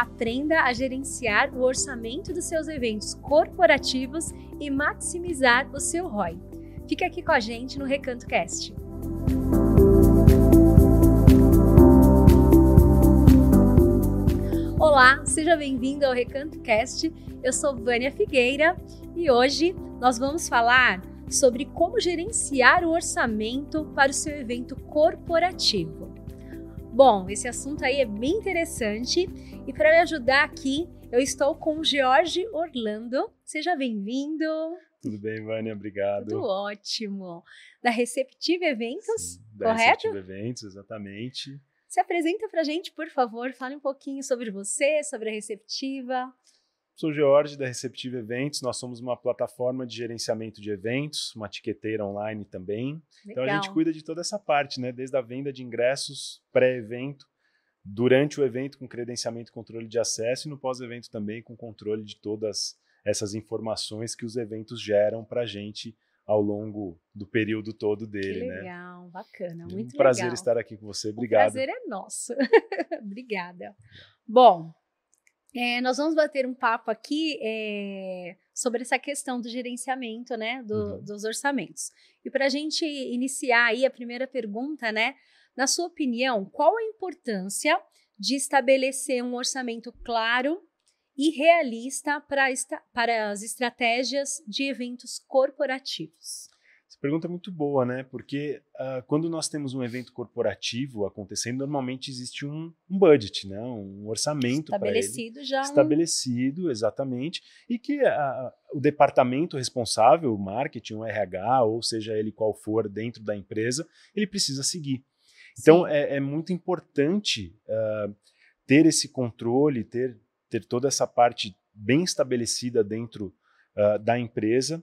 Aprenda a gerenciar o orçamento dos seus eventos corporativos e maximizar o seu ROI. Fica aqui com a gente no Recanto Cast. Olá, seja bem-vindo ao Recanto Cast. Eu sou Vânia Figueira e hoje nós vamos falar sobre como gerenciar o orçamento para o seu evento corporativo. Bom, esse assunto aí é bem interessante e para me ajudar aqui, eu estou com o George Orlando. Seja bem-vindo. Tudo bem, Vânia? Obrigado. Tudo ótimo. Da Receptive Eventos, Sim, da correto? Receptive Eventos, exatamente. Se apresenta para a gente, por favor. Fale um pouquinho sobre você, sobre a Receptiva. Sou George da Receptive Eventos. Nós somos uma plataforma de gerenciamento de eventos, uma etiqueteira online também. Legal. Então a gente cuida de toda essa parte, né? Desde a venda de ingressos pré-evento, durante o evento com credenciamento e controle de acesso e no pós-evento também com controle de todas essas informações que os eventos geram para a gente ao longo do período todo dele, que né? legal, bacana, muito um prazer legal. estar aqui com você. O Obrigado. prazer é nosso. Obrigada. Bom, é, nós vamos bater um papo aqui é, sobre essa questão do gerenciamento, né, do- Uhum. dos orçamentos. E para a gente iniciar aí a primeira pergunta, né, na sua opinião, qual a importância de estabelecer um orçamento claro e realista para, esta- para as estratégias de eventos corporativos? Essa pergunta é muito boa, né? Porque ah, quando nós temos um evento corporativo acontecendo, normalmente existe um, um budget, né? um orçamento para ele Estabelecido já um- estabelecido, exatamente, e que o departamento responsável, o marketing, o RH, ou seja ele qual for dentro da empresa, ele precisa seguir. Então é, é muito importante ah, ter esse controle, ter, ter toda essa parte bem estabelecida dentro ah, da empresa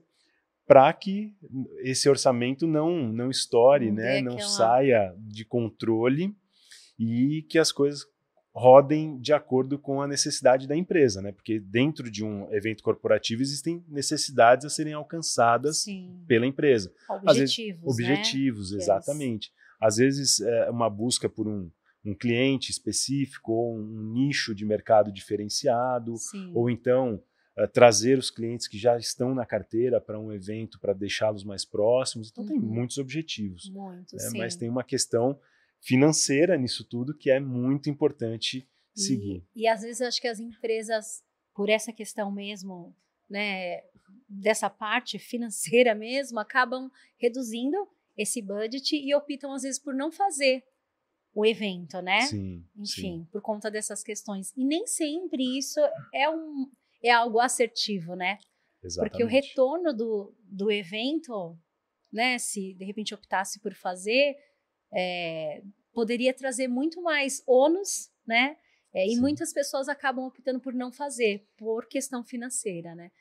para que esse orçamento não não estoure, Não né, não aquela- saia de controle e que as coisas rodem de acordo com a necessidade da empresa, né? Porque dentro de um evento corporativo existem necessidades a serem alcançadas Sim. pela empresa. Às vezes, Objetivos, né? Objetivos, exatamente. Às vezes é uma busca por um, um cliente específico ou um nicho de mercado diferenciado, Sim. ou então eh, trazer os clientes que já estão na carteira para um evento para deixá-los mais próximos. Então tem Uhum. muitos objetivos, Muito, né? sim. mas tem uma questão financeira nisso tudo que é muito importante seguir. E, e às vezes acho que as empresas, por essa questão mesmo, né, dessa parte financeira mesmo, acabam reduzindo esse budget e optam às vezes por não fazer o evento, né? Sim, Enfim, sim, por conta dessas questões. E nem sempre isso é um é algo assertivo, né? exatamente. Porque o retorno do, do evento, né, se de repente optasse por fazer, é, poderia trazer muito mais ônus, né? É, e Sim. muitas pessoas acabam optando por não fazer, por questão financeira, né?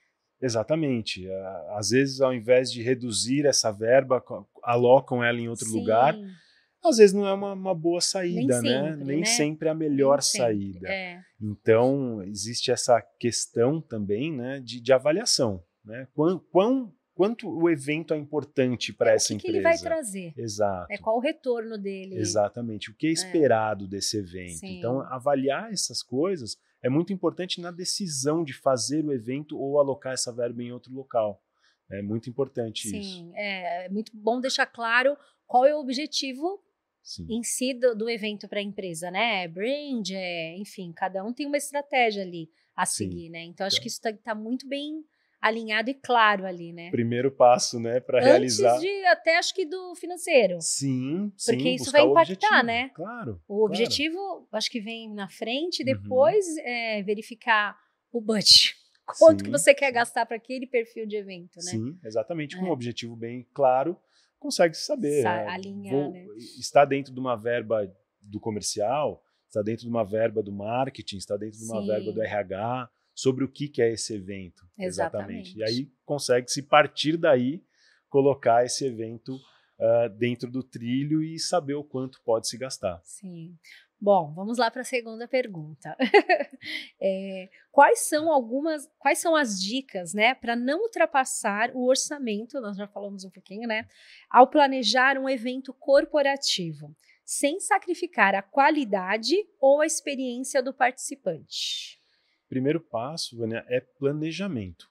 Exatamente. Ah, Às vezes, ao invés de reduzir essa verba, alocam ela em outro Sim, lugar. Às vezes não é uma, uma boa saída, né? sempre, Nem né? sempre é a melhor nem saída. É, Então, existe essa questão também né, de, de avaliação. Né? Quão, quão- quanto o evento é importante para essa o que, empresa? ele vai trazer? Exato. É, qual o retorno dele? Exatamente. O que é esperado desse evento? Sim. Então, avaliar essas coisas é muito importante na decisão de fazer o evento ou alocar essa verba em outro local. É muito importante isso. Sim, é, é muito bom deixar claro qual é o objetivo Sim. em si do, do evento para a empresa, né? Brand, é, enfim, cada um tem uma estratégia ali a Sim. seguir, né? Então acho Então- que isso está muito bem alinhado e claro ali, né? Primeiro passo, né, para Antes realizar. de até acho que do financeiro. Sim, sim. Porque isso vai impactar, objetivo. né? Claro. O objetivo acho que vem na frente, Uhum. depois é, verificar o budget. Quanto que Sim, você quer gastar para aquele perfil de evento, né? Sim, exatamente. Com É. um objetivo bem claro, consegue saber. Sa- né? alinhar, né? Está dentro de uma verba do comercial, está dentro de uma verba do marketing, está dentro de uma Sim. verba do RH, sobre o que, que é esse evento. Exatamente. E aí consegue-se partir daí colocar esse evento ah, dentro do trilho e saber o quanto pode se gastar. Sim. Bom, vamos lá para a segunda pergunta. É, quais são algumas, quais são as dicas, né, para não ultrapassar o orçamento? Nós já falamos um pouquinho, né, ao planejar um evento corporativo. sem sacrificar a qualidade ou a experiência do participante? Primeiro passo, Vânia, é planejamento.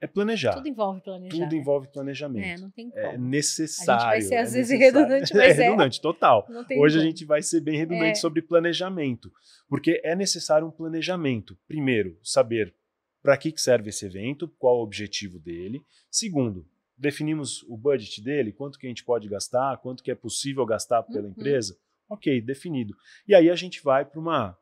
É planejar. Tudo envolve planejar. Tudo envolve planejamento. É, não tem como. É necessário. A gente vai ser é às vezes necessário. redundante, mas é é. redundante, total. Não tem Hoje como. a gente vai ser bem redundante É. sobre planejamento, porque é necessário um planejamento. Primeiro, saber para que serve esse evento, qual o objetivo dele. Segundo, definimos o budget dele, quanto que a gente pode gastar, quanto que é possível gastar pela Uhum. empresa. Ok, definido. E aí a gente vai para uma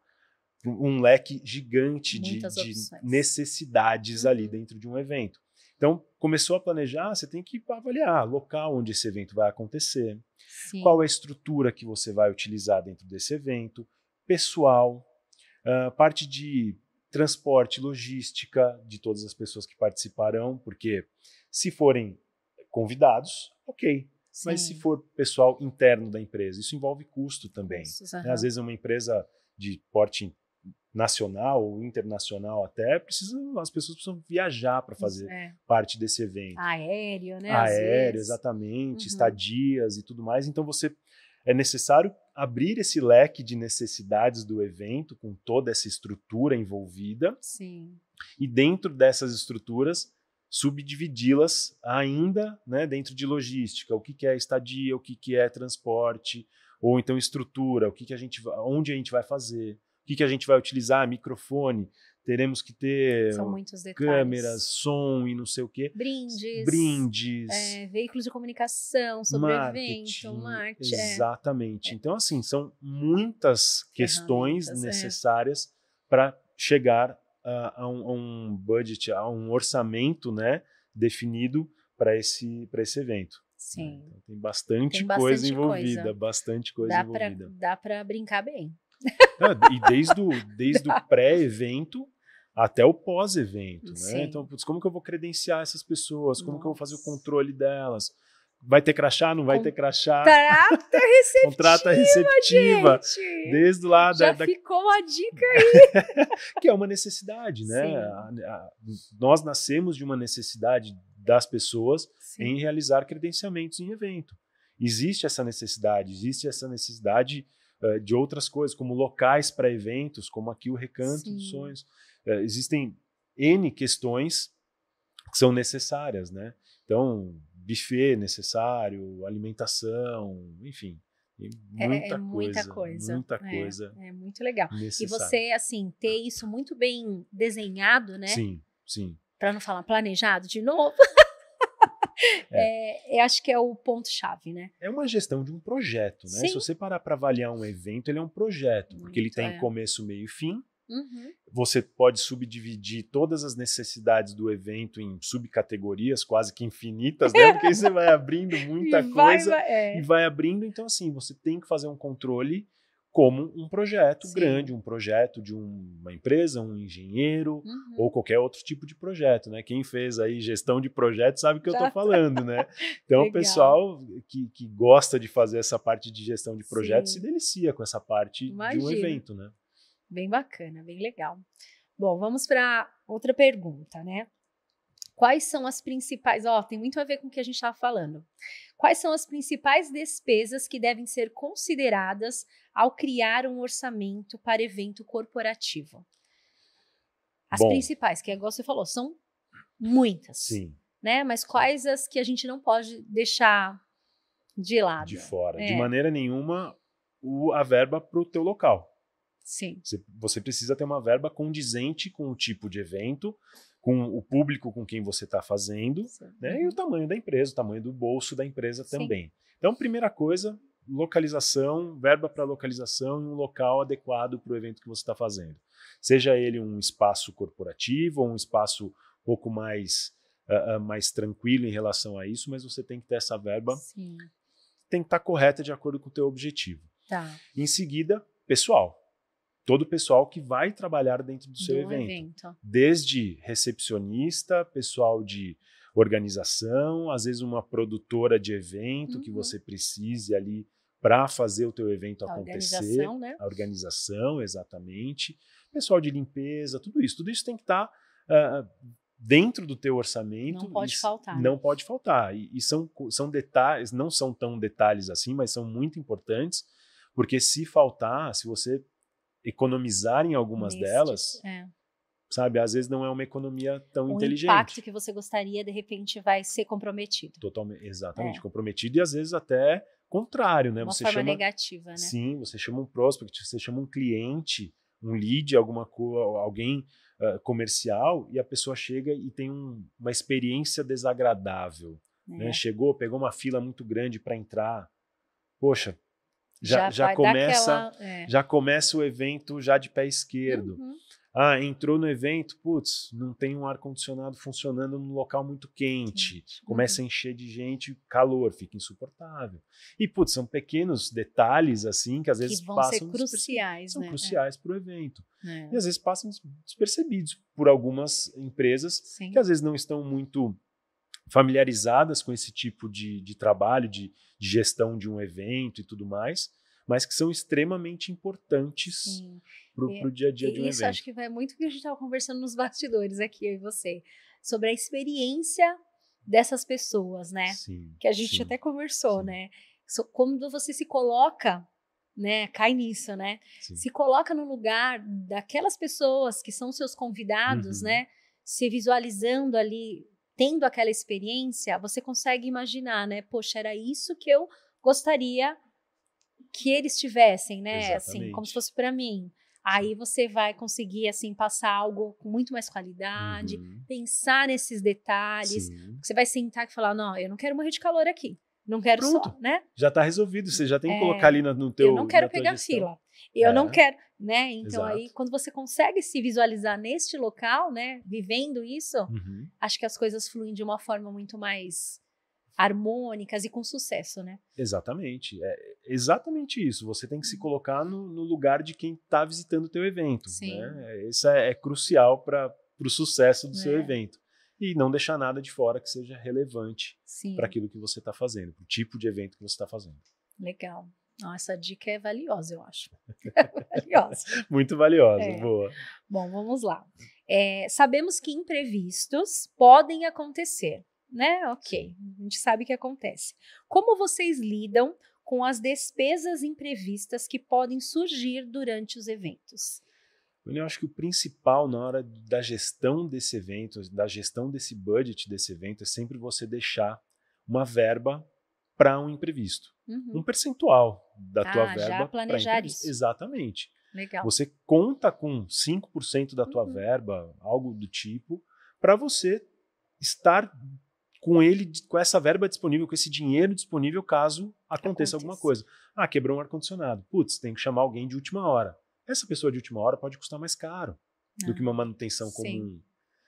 um leque gigante de, de necessidades ali Uhum. dentro de um evento. Então, começou a planejar, você tem que avaliar local onde esse evento vai acontecer, Sim. qual é a estrutura que você vai utilizar dentro desse evento, pessoal, ah, parte de transporte, logística de todas as pessoas que participarão, porque se forem convidados, ok. Mas Sim. se for pessoal interno da empresa, isso envolve custo também. Custos, né? Às vezes uma empresa de porte nacional ou internacional até precisa, as pessoas precisam viajar para fazer É. parte desse evento Aéreo, né? aéreo, exatamente, Uhum. estadias e tudo mais. Então você é necessário abrir esse leque de necessidades do evento com toda essa estrutura envolvida Sim. e dentro dessas estruturas subdividi-las ainda, né, dentro de logística, o que, que é estadia, o que, que é transporte, ou então estrutura, o que, que a gente, onde a gente vai fazer, que, que a gente vai utilizar, microfone, teremos que ter São muitos detalhes. câmeras, som e não sei o quê Brindes. brindes, é, veículos de comunicação sobre marketing, evento, marketing. é. Exatamente. Então, assim, são muitas questões é. necessárias para chegar a, a um, a um budget, a um orçamento né, definido para esse, pra esse evento. né? Sim. Então, tem bastante, Tem coisa bastante envolvida, coisa. bastante coisa Dá pra, envolvida. dá pra brincar bem. Ah, e desde o, desde o pré-evento até o pós-evento, né? Então, putz, como que eu vou credenciar essas pessoas? Como que eu vou fazer o Nossa. controle delas? Vai ter crachá? Não vai ter crachá? Trata receptiva, Contrata receptiva. gente! Desde lá Já da, da- ficou a dica que é uma necessidade, né? A- a- nós nascemos de uma necessidade das pessoas Sim. em realizar credenciamentos em evento. Existe essa necessidade, existe essa necessidade eh, de outras coisas, como locais para eventos, como aqui o Recanto Sim. dos Sonhos. Eh, existem N questões que são necessárias, né? Então, buffet necessário, alimentação, enfim, tem É- muita, é muita coisa, coisa. muita É, coisa É muito legal. E necessária. você, assim, ter isso muito bem desenhado, né? Sim, sim. Pra não falar planejado de novo. É, eu acho que é o ponto-chave, né? É uma gestão de um projeto, né? Sim. Se você parar para avaliar um evento, ele é um projeto, porque ele Muito, tem é. começo, meio e fim. Uhum. Você pode subdividir todas as necessidades do evento em subcategorias quase que infinitas, né? Porque aí você vai abrindo muita E vai, coisa vai- é. e vai abrindo. Então, assim, você tem que fazer um controle como um projeto Sim. grande, um projeto de uma empresa, um engenheiro, Uhum. ou qualquer outro tipo de projeto, né? Quem fez aí gestão de projeto sabe o que eu Já estou falando, né? Então, o pessoal que, que gosta de fazer essa parte de gestão de projeto Sim. se delicia com essa parte de um evento, né? Bem bacana, bem legal. Bom, vamos para outra pergunta, né? Quais são as principais? Ó, tem muito a ver com o que a gente estava falando. Quais são as principais despesas que devem ser consideradas ao criar um orçamento para evento corporativo? As Bom. principais, que é igual você falou, são muitas, Sim, né? Mas quais as que a gente não pode deixar de lado? de fora. É. De maneira nenhuma o, a verba para o teu local. Sim. Você, você precisa ter uma verba condizente com o tipo de evento, com o público com quem você está fazendo, né? E o tamanho da empresa, o tamanho do bolso da empresa Sim. também. Então, primeira coisa, localização, verba para localização e um local adequado para o evento que você está fazendo. Seja ele um espaço corporativo ou um espaço um pouco mais, ah, ah, mais tranquilo em relação a isso, mas você tem que ter essa verba, Sim. tem que estar correta de acordo com o teu objetivo. Tá. Em seguida, pessoal. Todo o pessoal que vai trabalhar dentro do seu Do evento evento. desde recepcionista, pessoal de organização, às vezes uma produtora de evento que Uhum. você precise ali para fazer o teu evento A acontecer, organização, né? a organização, exatamente, pessoal de limpeza, tudo isso, tudo isso tem que estar ah, dentro do teu orçamento. Não pode faltar, né? Não pode faltar. E, e são, são detalhes, não são tão detalhes assim, mas são muito importantes, Porque se faltar, se você economizar em algumas delas, é. sabe, às vezes não é uma economia tão o inteligente. impacto que você gostaria, de repente, vai ser comprometido. Totalmente, exatamente, É. comprometido e às vezes até contrário, né? Uma você forma chama, negativa, né? sim, você chama um prospect, você chama um cliente, um lead, alguma coisa, alguém ah, comercial e a pessoa chega e tem um- uma experiência desagradável, né? É. Chegou, pegou uma fila muito grande para entrar, poxa, já, já, começa, aquela- é. já começa o evento já de pé esquerdo. Uhum. Ah, entrou no evento, putz, não tem um ar-condicionado funcionando num local muito quente. Começa a encher de gente, calor, fica insuportável. E, putz, são pequenos detalhes, assim, que às vezes que vão passam ser cruciais, São né? cruciais para o evento. É. E às vezes passam des- despercebidos por algumas empresas Sim. que às vezes não estão muito familiarizadas com esse tipo de, de trabalho, de, de gestão de um evento e tudo mais, mas que são extremamente importantes para o É, dia a dia de um isso evento. acho que vai muito do que a gente estava conversando nos bastidores aqui, eu e você, sobre a experiência dessas pessoas, né? Sim, Que a gente sim. até conversou, sim. né? Como você se coloca, né? Cai nisso, né? sim. Se coloca no lugar daquelas pessoas que são seus convidados, Uhum. né? Se visualizando ali, tendo aquela experiência, você consegue imaginar, né? Poxa, era isso que eu gostaria que eles tivessem, né? Assim, como Exatamente. se fosse para mim. Aí você vai conseguir assim passar algo com muito mais qualidade, Uhum, pensar nesses detalhes. sim. Você vai sentar e falar: "Não, eu não quero morrer de calor aqui. Não quero só, Pronto. né? Já está resolvido, você já tem que É, colocar ali no, no teu eu não quero pegar fila. Eu É. não quero, né? Então aí Exato. quando você consegue se visualizar neste local, né, vivendo isso, Uhum, acho que as coisas fluem de uma forma muito mais harmônicas e com sucesso, né? Exatamente. É exatamente isso. Você tem que se Uhum. colocar no, no lugar de quem está visitando o teu evento. Sim. Né? Isso é, é crucial para o sucesso do seu É. evento. E não deixar nada de fora que seja relevante para aquilo que você está fazendo, para o tipo de evento que você está fazendo. Legal. Não, essa dica é valiosa, eu acho. valiosa. Muito valiosa, É. boa. Bom, vamos lá. É, sabemos que imprevistos podem acontecer, né? Ok, a gente sabe que acontece. Como vocês lidam com as despesas imprevistas que podem surgir durante os eventos? Eu acho que o principal na hora da gestão desse evento, da gestão desse budget desse evento, é sempre você deixar uma verba para um imprevisto. Uhum, Um percentual da tua Ah, já verba. pra planejar isso. Exatamente. legal. Você conta com 5% da tua Uhum. verba, algo do tipo, para você estar com ele, com essa verba disponível, com esse dinheiro disponível caso aconteça alguma Aconteça. coisa. Ah, quebrou um ar-condicionado. Putz, tem que chamar alguém de última hora. Essa pessoa de última hora pode custar mais caro do que uma manutenção Ah, sim. comum.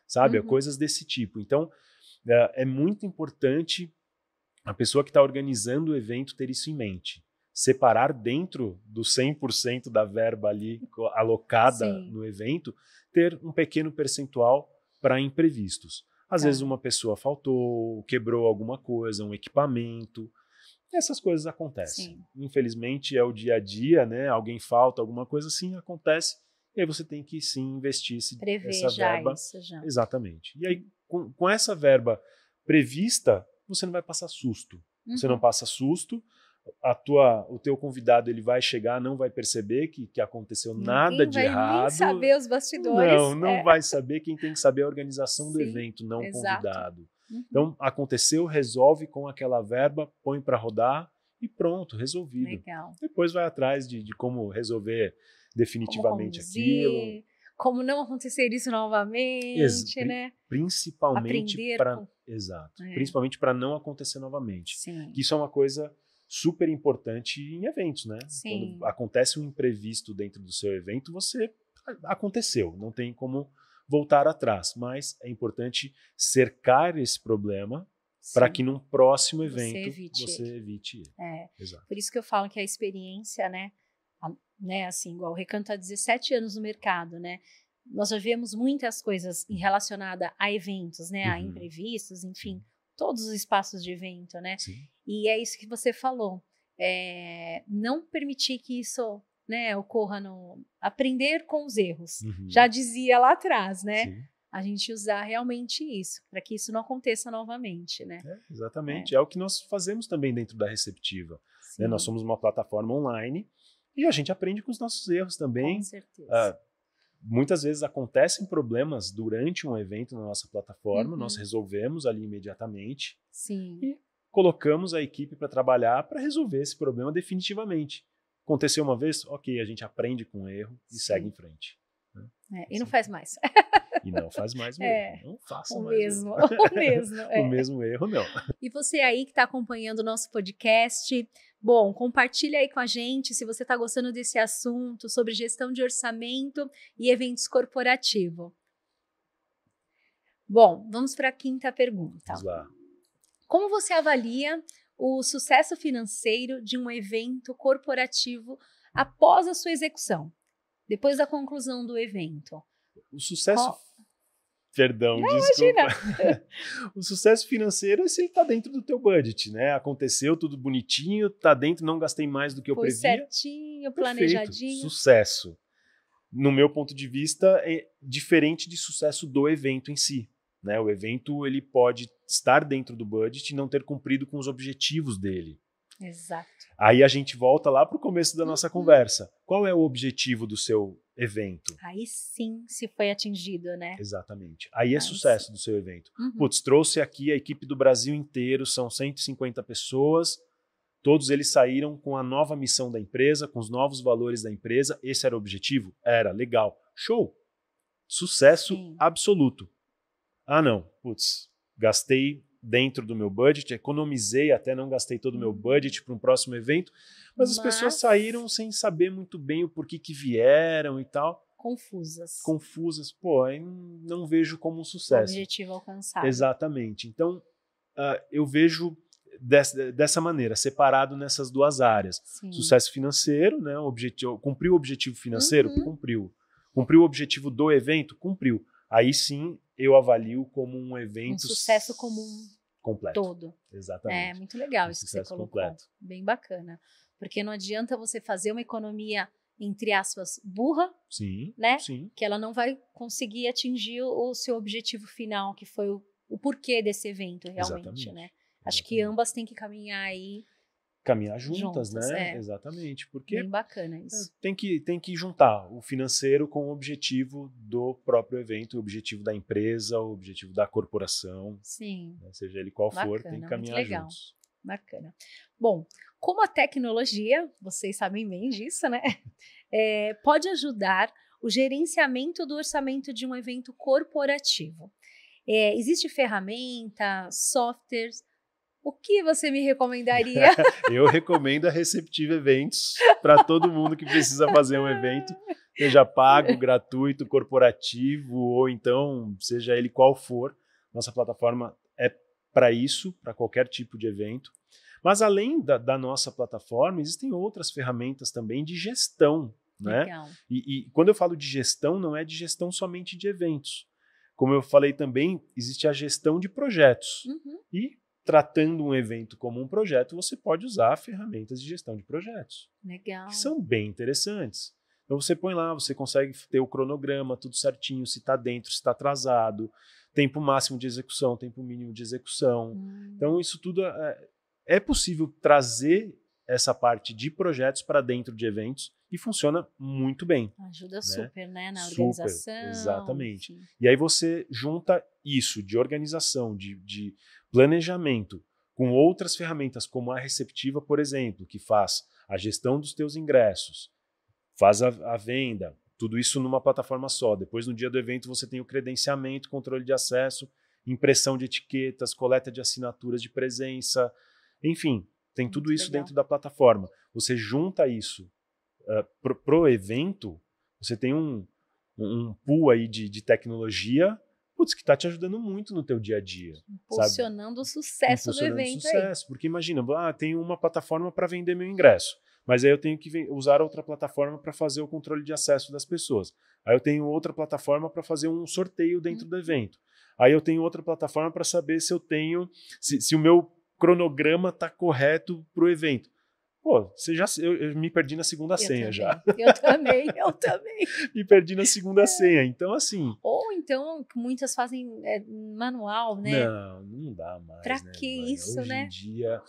Sabe? Uhum. Coisas desse tipo. Então, é, é muito importante a pessoa que está organizando o evento ter isso em mente. Separar dentro do 100% da verba ali alocada Sim. no evento, ter um pequeno percentual para imprevistos. Às Tá. vezes uma pessoa faltou, quebrou alguma coisa, um equipamento. Essas coisas acontecem. Sim. Infelizmente é o dia a dia, né? Alguém falta, alguma coisa assim acontece. E aí você tem que sim investir esse, Prever essa já verba isso, já. Exatamente. E aí, com, com essa verba prevista, você não vai passar susto. Você Uhum. não passa susto. A tua, o teu convidado ele vai chegar, não vai perceber que, que aconteceu nada Ninguém de vai errado. Nem saber os bastidores. Não, não é. vai saber. Quem tem que saber é a organização do Sim, evento, não o exato. convidado. Uhum. Então, aconteceu, resolve com aquela verba, põe para rodar e pronto, resolvido. Legal. Depois vai atrás de, de como resolver definitivamente como aquilo. Como não acontecer isso novamente, Ex- né? Principalmente para exato, É. principalmente para não acontecer novamente. Sim. Isso é uma coisa super importante em eventos, né? Sim. Quando acontece um imprevisto dentro do seu evento, você aconteceu, não tem como voltar atrás, mas é importante cercar esse problema para que num próximo Você evento evite você evite ele. É, Exato. por isso que eu falo que a experiência, né? a- né assim, igual o Recanto há 17 anos no mercado, né? Nós já vemos muitas coisas em relacionada a eventos, né? A Uhum. imprevistos, enfim, todos os espaços de evento, né? Sim. E é isso que você falou. É, não permitir que isso né, ocorra no. Aprender com os erros. Uhum. Já dizia lá atrás, né? Sim. A gente usar realmente isso, para que isso não aconteça novamente, né? É, exatamente. É. o que nós fazemos também dentro da Receptiva. né? Nós somos uma plataforma online E a gente aprende com os nossos erros também. Com certeza. Ah, muitas vezes acontecem problemas durante um evento na nossa plataforma, Uhum. nós resolvemos ali imediatamente Sim. e colocamos a equipe para trabalhar para resolver esse problema definitivamente. Aconteceu uma vez, ok, a gente aprende com o erro e Sim. segue em frente. É, e não faz mais. E não faz mais o É, erro. Não faça O mais o mesmo. erro. O mesmo. é. O mesmo erro, não. E você aí que está acompanhando o nosso podcast, bom, compartilha aí com a gente se você está gostando desse assunto sobre gestão de orçamento e eventos corporativos. Bom, vamos para a quinta pergunta. Vamos lá. Como você avalia o sucesso financeiro de um evento corporativo após a sua execução, depois da conclusão do evento? O sucesso. Qual- Perdão, desculpa. o sucesso financeiro é se ele está dentro do teu budget, né? Aconteceu tudo bonitinho, tá dentro, não gastei mais do que eu Foi previa. certinho, Perfeito. planejadinho. Sucesso. No meu ponto de vista, é diferente de sucesso do evento em si. Né? O evento ele pode estar dentro do budget e não ter cumprido com os objetivos dele. Exato. Aí a gente volta lá para o começo da nossa Uhum. conversa. Qual é o objetivo do seu evento? Aí sim se foi atingido, né? Exatamente. Aí é Aí sucesso do seu evento. Uhum. Putz, trouxe aqui a equipe do Brasil inteiro, são 150 pessoas. Todos eles saíram com a nova missão da empresa, com os novos valores da empresa. Esse era o objetivo? Era, legal. Show. Sucesso Sim. absoluto. Ah, não. Putz, gastei dentro do meu budget, economizei, até não gastei todo o meu Uhum. budget para um próximo evento, mas, as pessoas Mas- saíram sem saber muito bem o porquê que vieram e tal, Confusas. confusas. Pô, aí não, vejo como um O sucesso. objetivo alcançado. Exatamente. Então, ah, eu vejo dessa, dessa maneira, separado nessas duas áreas. Sim. Sucesso financeiro, né? Objetivo, cumpriu o objetivo financeiro? Uhum. Cumpriu. Cumpriu o objetivo do evento? Cumpriu. Aí sim eu avalio como um evento Um sucesso comum completo. todo. É Exatamente. muito legal Um isso que você sucesso colocou. completo. Bem bacana. Porque não adianta você fazer uma economia, entre aspas, burra, Sim, né? sim. Que ela não vai conseguir atingir o seu objetivo final, que foi o, o porquê desse evento, realmente, Exatamente. né? Acho que ambas têm que caminhar aí. Caminhar juntas, Juntas, né? é. Exatamente. Porque Bem bacana isso. tem que, tem que juntar o financeiro com o objetivo do próprio evento, o objetivo da empresa, o objetivo da corporação, Sim. né? seja ele qual for, Bacana, tem que caminhar legal. juntos. Bacana. Bom, como a tecnologia, vocês sabem bem disso, né? É, pode ajudar o gerenciamento do orçamento de um evento corporativo. É, existe ferramenta, softwares. O que você me recomendaria? Eu recomendo a Receptive Eventos para todo mundo que precisa fazer um evento, seja pago, gratuito, corporativo, ou então, seja ele qual for. Nossa plataforma é para isso, para qualquer tipo de evento. Mas além da, da nossa plataforma, existem outras ferramentas também de gestão. Né? Legal. E, e quando eu falo de gestão, não é de gestão somente de eventos. Como eu falei também, existe a gestão de projetos. Uhum. E tratando um evento como um projeto, você pode usar ferramentas de gestão de projetos, Legal. que são bem interessantes. Então você põe lá, você consegue ter o cronograma, tudo certinho, se está dentro, se está atrasado, tempo máximo de execução, tempo mínimo de execução. Hum, Então isso tudo é, é possível trazer essa parte de projetos para dentro de eventos e funciona muito bem. ajuda super, né? Na Super, organização. exatamente. enfim. E aí você junta isso de organização, de, de planejamento, com outras ferramentas, como a receptiva, por exemplo, que faz a gestão dos teus ingressos, faz a, a venda, tudo isso numa plataforma só. Depois, no dia do evento, você tem o credenciamento, controle de acesso, impressão de etiquetas, coleta de assinaturas de presença, enfim, tem Muito tudo isso legal. dentro da plataforma. Você junta isso uh, pro, pro evento, você tem um, um pool aí de, de tecnologia, putz, que está te ajudando muito no teu dia a dia. Impulsionando o sucesso do Impulsionando evento aí. sucesso, porque imagina, ah, tem uma plataforma para vender meu ingresso, mas aí eu tenho que usar outra plataforma para fazer o controle de acesso das pessoas. Aí eu tenho outra plataforma para fazer um sorteio dentro Uhum. do evento. Aí eu tenho outra plataforma para saber se eu tenho, se, se o meu cronograma está correto para o evento. Pô, você já, eu, eu me perdi na segunda Eu senha também, já. Eu também, eu também. Me perdi na segunda senha. Então, assim. Ou então, muitas fazem é, manual, né? Não, não dá mais. Pra né, que Vânia? isso, Hoje né? em dia.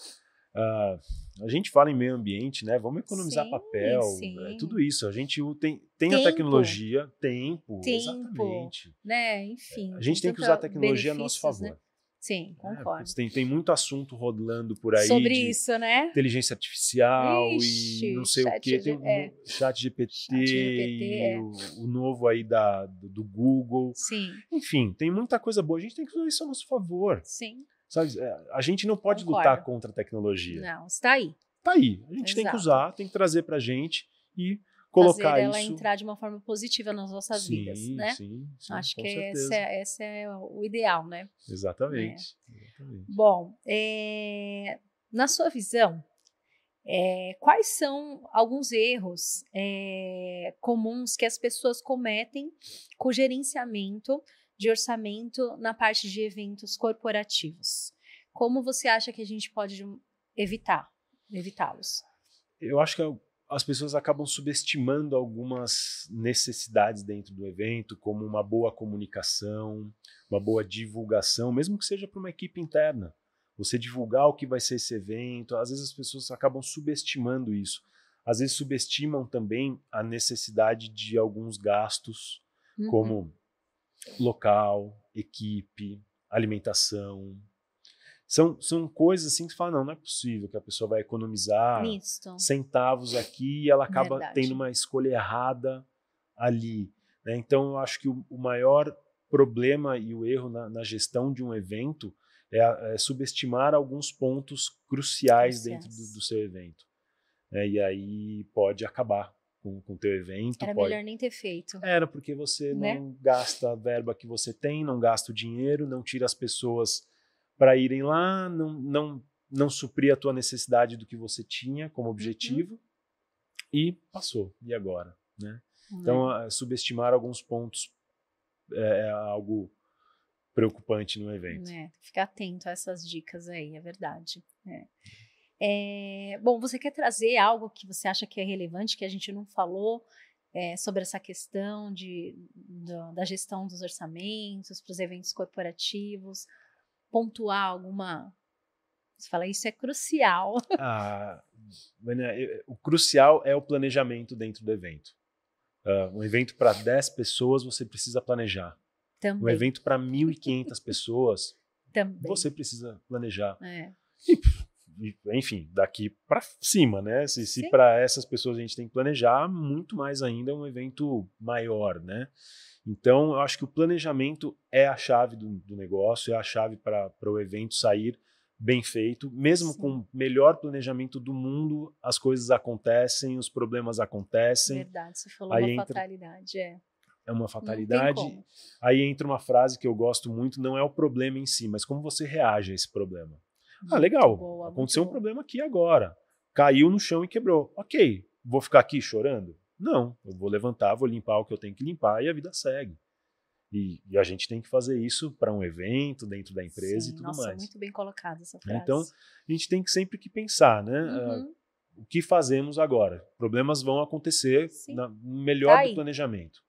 Uh, a gente fala em meio ambiente, né? Vamos economizar Sim, papel, sim. é tudo isso. A gente tem, tem a tecnologia, tempo, Tempo. exatamente. Né? Enfim. A gente tem que usar a tecnologia a nosso benefícios, favor. né? Sim, É, concordo. putz, tem, tem muito assunto rolando por aí Sobre isso, né? inteligência artificial Ixi, e não sei o que. Tem o é. chat GPT, Chat GPT, é. o, o novo aí da, do, do Google. Sim, Enfim, tem muita coisa boa. A gente tem que usar isso a nosso favor. sim. Sabe? É, A gente não pode Concordo. lutar contra a tecnologia. Não, está aí. Tá aí. A gente tem que Exato. usar, tem que trazer pra gente e colocar Fazer ela isso. entrar de uma forma positiva nas nossas sim, vidas, né? Sim, sim, Acho que esse é, esse é o ideal, né? Exatamente. exatamente. Bom, é, na sua visão, é, quais são alguns erros é, comuns que as pessoas cometem com o gerenciamento de orçamento na parte de eventos corporativos? Como você acha que a gente pode evitar, evitá-los? Eu acho que as pessoas acabam subestimando algumas necessidades dentro do evento, como uma boa comunicação, uma boa divulgação, mesmo que seja para uma equipe interna. Você divulgar o que vai ser esse evento, às vezes as pessoas acabam subestimando isso. Às vezes subestimam também a necessidade de alguns gastos, Uhum. como local, equipe, alimentação. São, são coisas assim que você fala, não, não é possível que a pessoa vai economizar Nisto. centavos aqui e ela acaba Verdade. tendo uma escolha errada ali. né? Então, eu acho que o, o maior problema e o erro na, na gestão de um evento é, é subestimar alguns pontos cruciais dentro do, do seu evento. né? E aí pode acabar com o teu evento. Era pode... melhor nem ter feito. Era porque você Né? não gasta a verba que você tem, não gasta o dinheiro, não tira as pessoas para irem lá, não, não, não suprir a tua necessidade do que você tinha como Uhum. objetivo e passou. E agora? Né? né? Então, subestimar alguns pontos é, é algo preocupante no evento. É, ficar atento a essas dicas aí, é verdade. É. É, bom, você quer trazer algo que você acha que é relevante, que a gente não falou é, sobre essa questão de, do- da gestão dos orçamentos para os eventos corporativos? Pontuar alguma. Você fala, isso é crucial. Ah, Vânia, eu- o crucial é o planejamento dentro do evento. Ah, um evento para 10 pessoas, você precisa planejar. Um Também. evento para 1.500 pessoas, também. você precisa planejar. É, E, enfim, daqui para cima, né? Se, se para essas pessoas a gente tem que planejar, muito mais ainda é um evento maior, né? Então, eu acho que o planejamento é a chave do, do negócio, é a chave para o evento sair bem feito. Mesmo Sim. com o melhor planejamento do mundo, as coisas acontecem, os problemas acontecem, verdade, você falou Aí uma entra- fatalidade. É. é uma fatalidade. Aí entra uma frase que eu gosto muito, não é o problema em si, mas como você reage a esse problema. Ah, legal. Boa, Aconteceu um boa. problema aqui agora. Caiu no chão e quebrou. Ok. Vou ficar aqui chorando? Não. Eu vou levantar, vou limpar o que eu tenho que limpar e a vida segue. E, e a gente tem que fazer isso para um evento, dentro da empresa Sim, e tudo nossa, mais. muito bem colocada essa frase. Então, A gente tem que sempre que pensar, né? ah, Uhum. o que fazemos agora? Problemas vão acontecer na- no melhor Tá do planejamento.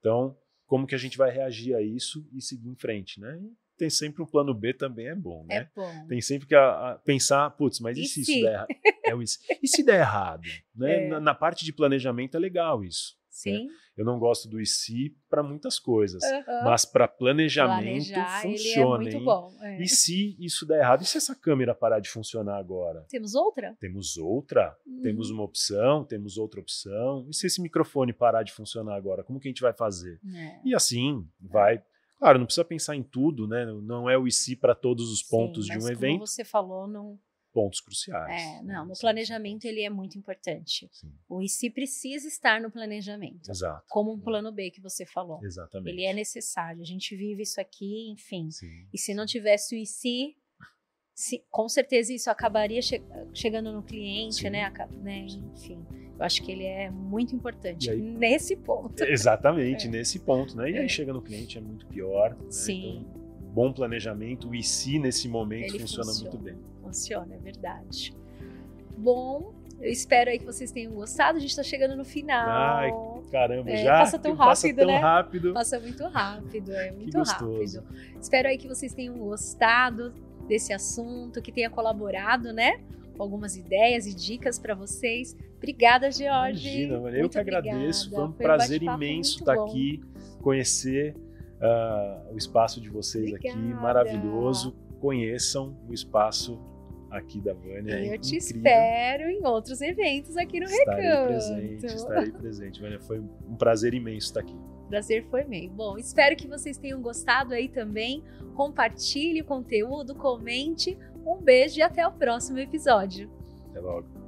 Então, como que a gente vai reagir a isso e seguir em frente, né? Tem sempre um plano B também é bom, né? É bom. Tem sempre que a- a pensar, putz, mas e, se, se? isso der errado? É o e se. E se der errado? Né? É. Na, na parte de planejamento é legal isso. Sim. Eu não gosto do e se para muitas coisas, mas para planejamento Planejar, ele é funciona. muito hein? bom. é. E se isso der errado? E se essa câmera parar de funcionar agora? Temos outra? Temos outra? Temos Uhum. uma opção? Temos outra opção? E se esse microfone parar de funcionar agora? Como que a gente vai fazer? É. E assim vai. Claro, não precisa pensar em tudo, né? Não é o se para todos os Sim, pontos de mas um como evento, você falou, não. pontos cruciais. É, né? não, no São- planejamento ele é muito importante. Sim, O IC precisa estar no planejamento, exato. como um plano B que você falou. Exatamente. Ele é necessário. A gente vive isso aqui, enfim. Sim, E se não sim. tivesse o IC, se- com certeza isso acabaria che- chegando no cliente, Sim. né? Né? Enfim, eu acho que ele é muito importante aí- nesse ponto. Exatamente, É. nesse ponto, né? E É. aí chega no cliente é muito pior. né? Sim. Então, bom planejamento, o e se nesse momento Ele funciona, funciona. muito bem. Funciona, é verdade. Bom, eu espero aí que vocês tenham gostado. A gente tá chegando no final. Ai, Caramba, É, já passa tão passa rápido, tão né? rápido. Passa muito rápido, é muito rápido. Espero aí que vocês tenham gostado desse assunto, que tenha colaborado, né? Algumas ideias e dicas para vocês. Obrigada, George. Imagina, mano, eu que agradeço. Foi um foi prazer um imenso estar aqui, conhecer uh, o espaço de vocês Obrigada. aqui, maravilhoso. Conheçam o espaço aqui da Vânia. Eu é te espero em outros eventos aqui no estarei Recanto. Presente, estarei presente, Vânia. Foi um prazer imenso estar aqui. Prazer foi meu. Bom, espero que vocês tenham gostado aí também. Compartilhe o conteúdo, comente. Um beijo e até o próximo episódio. Até logo.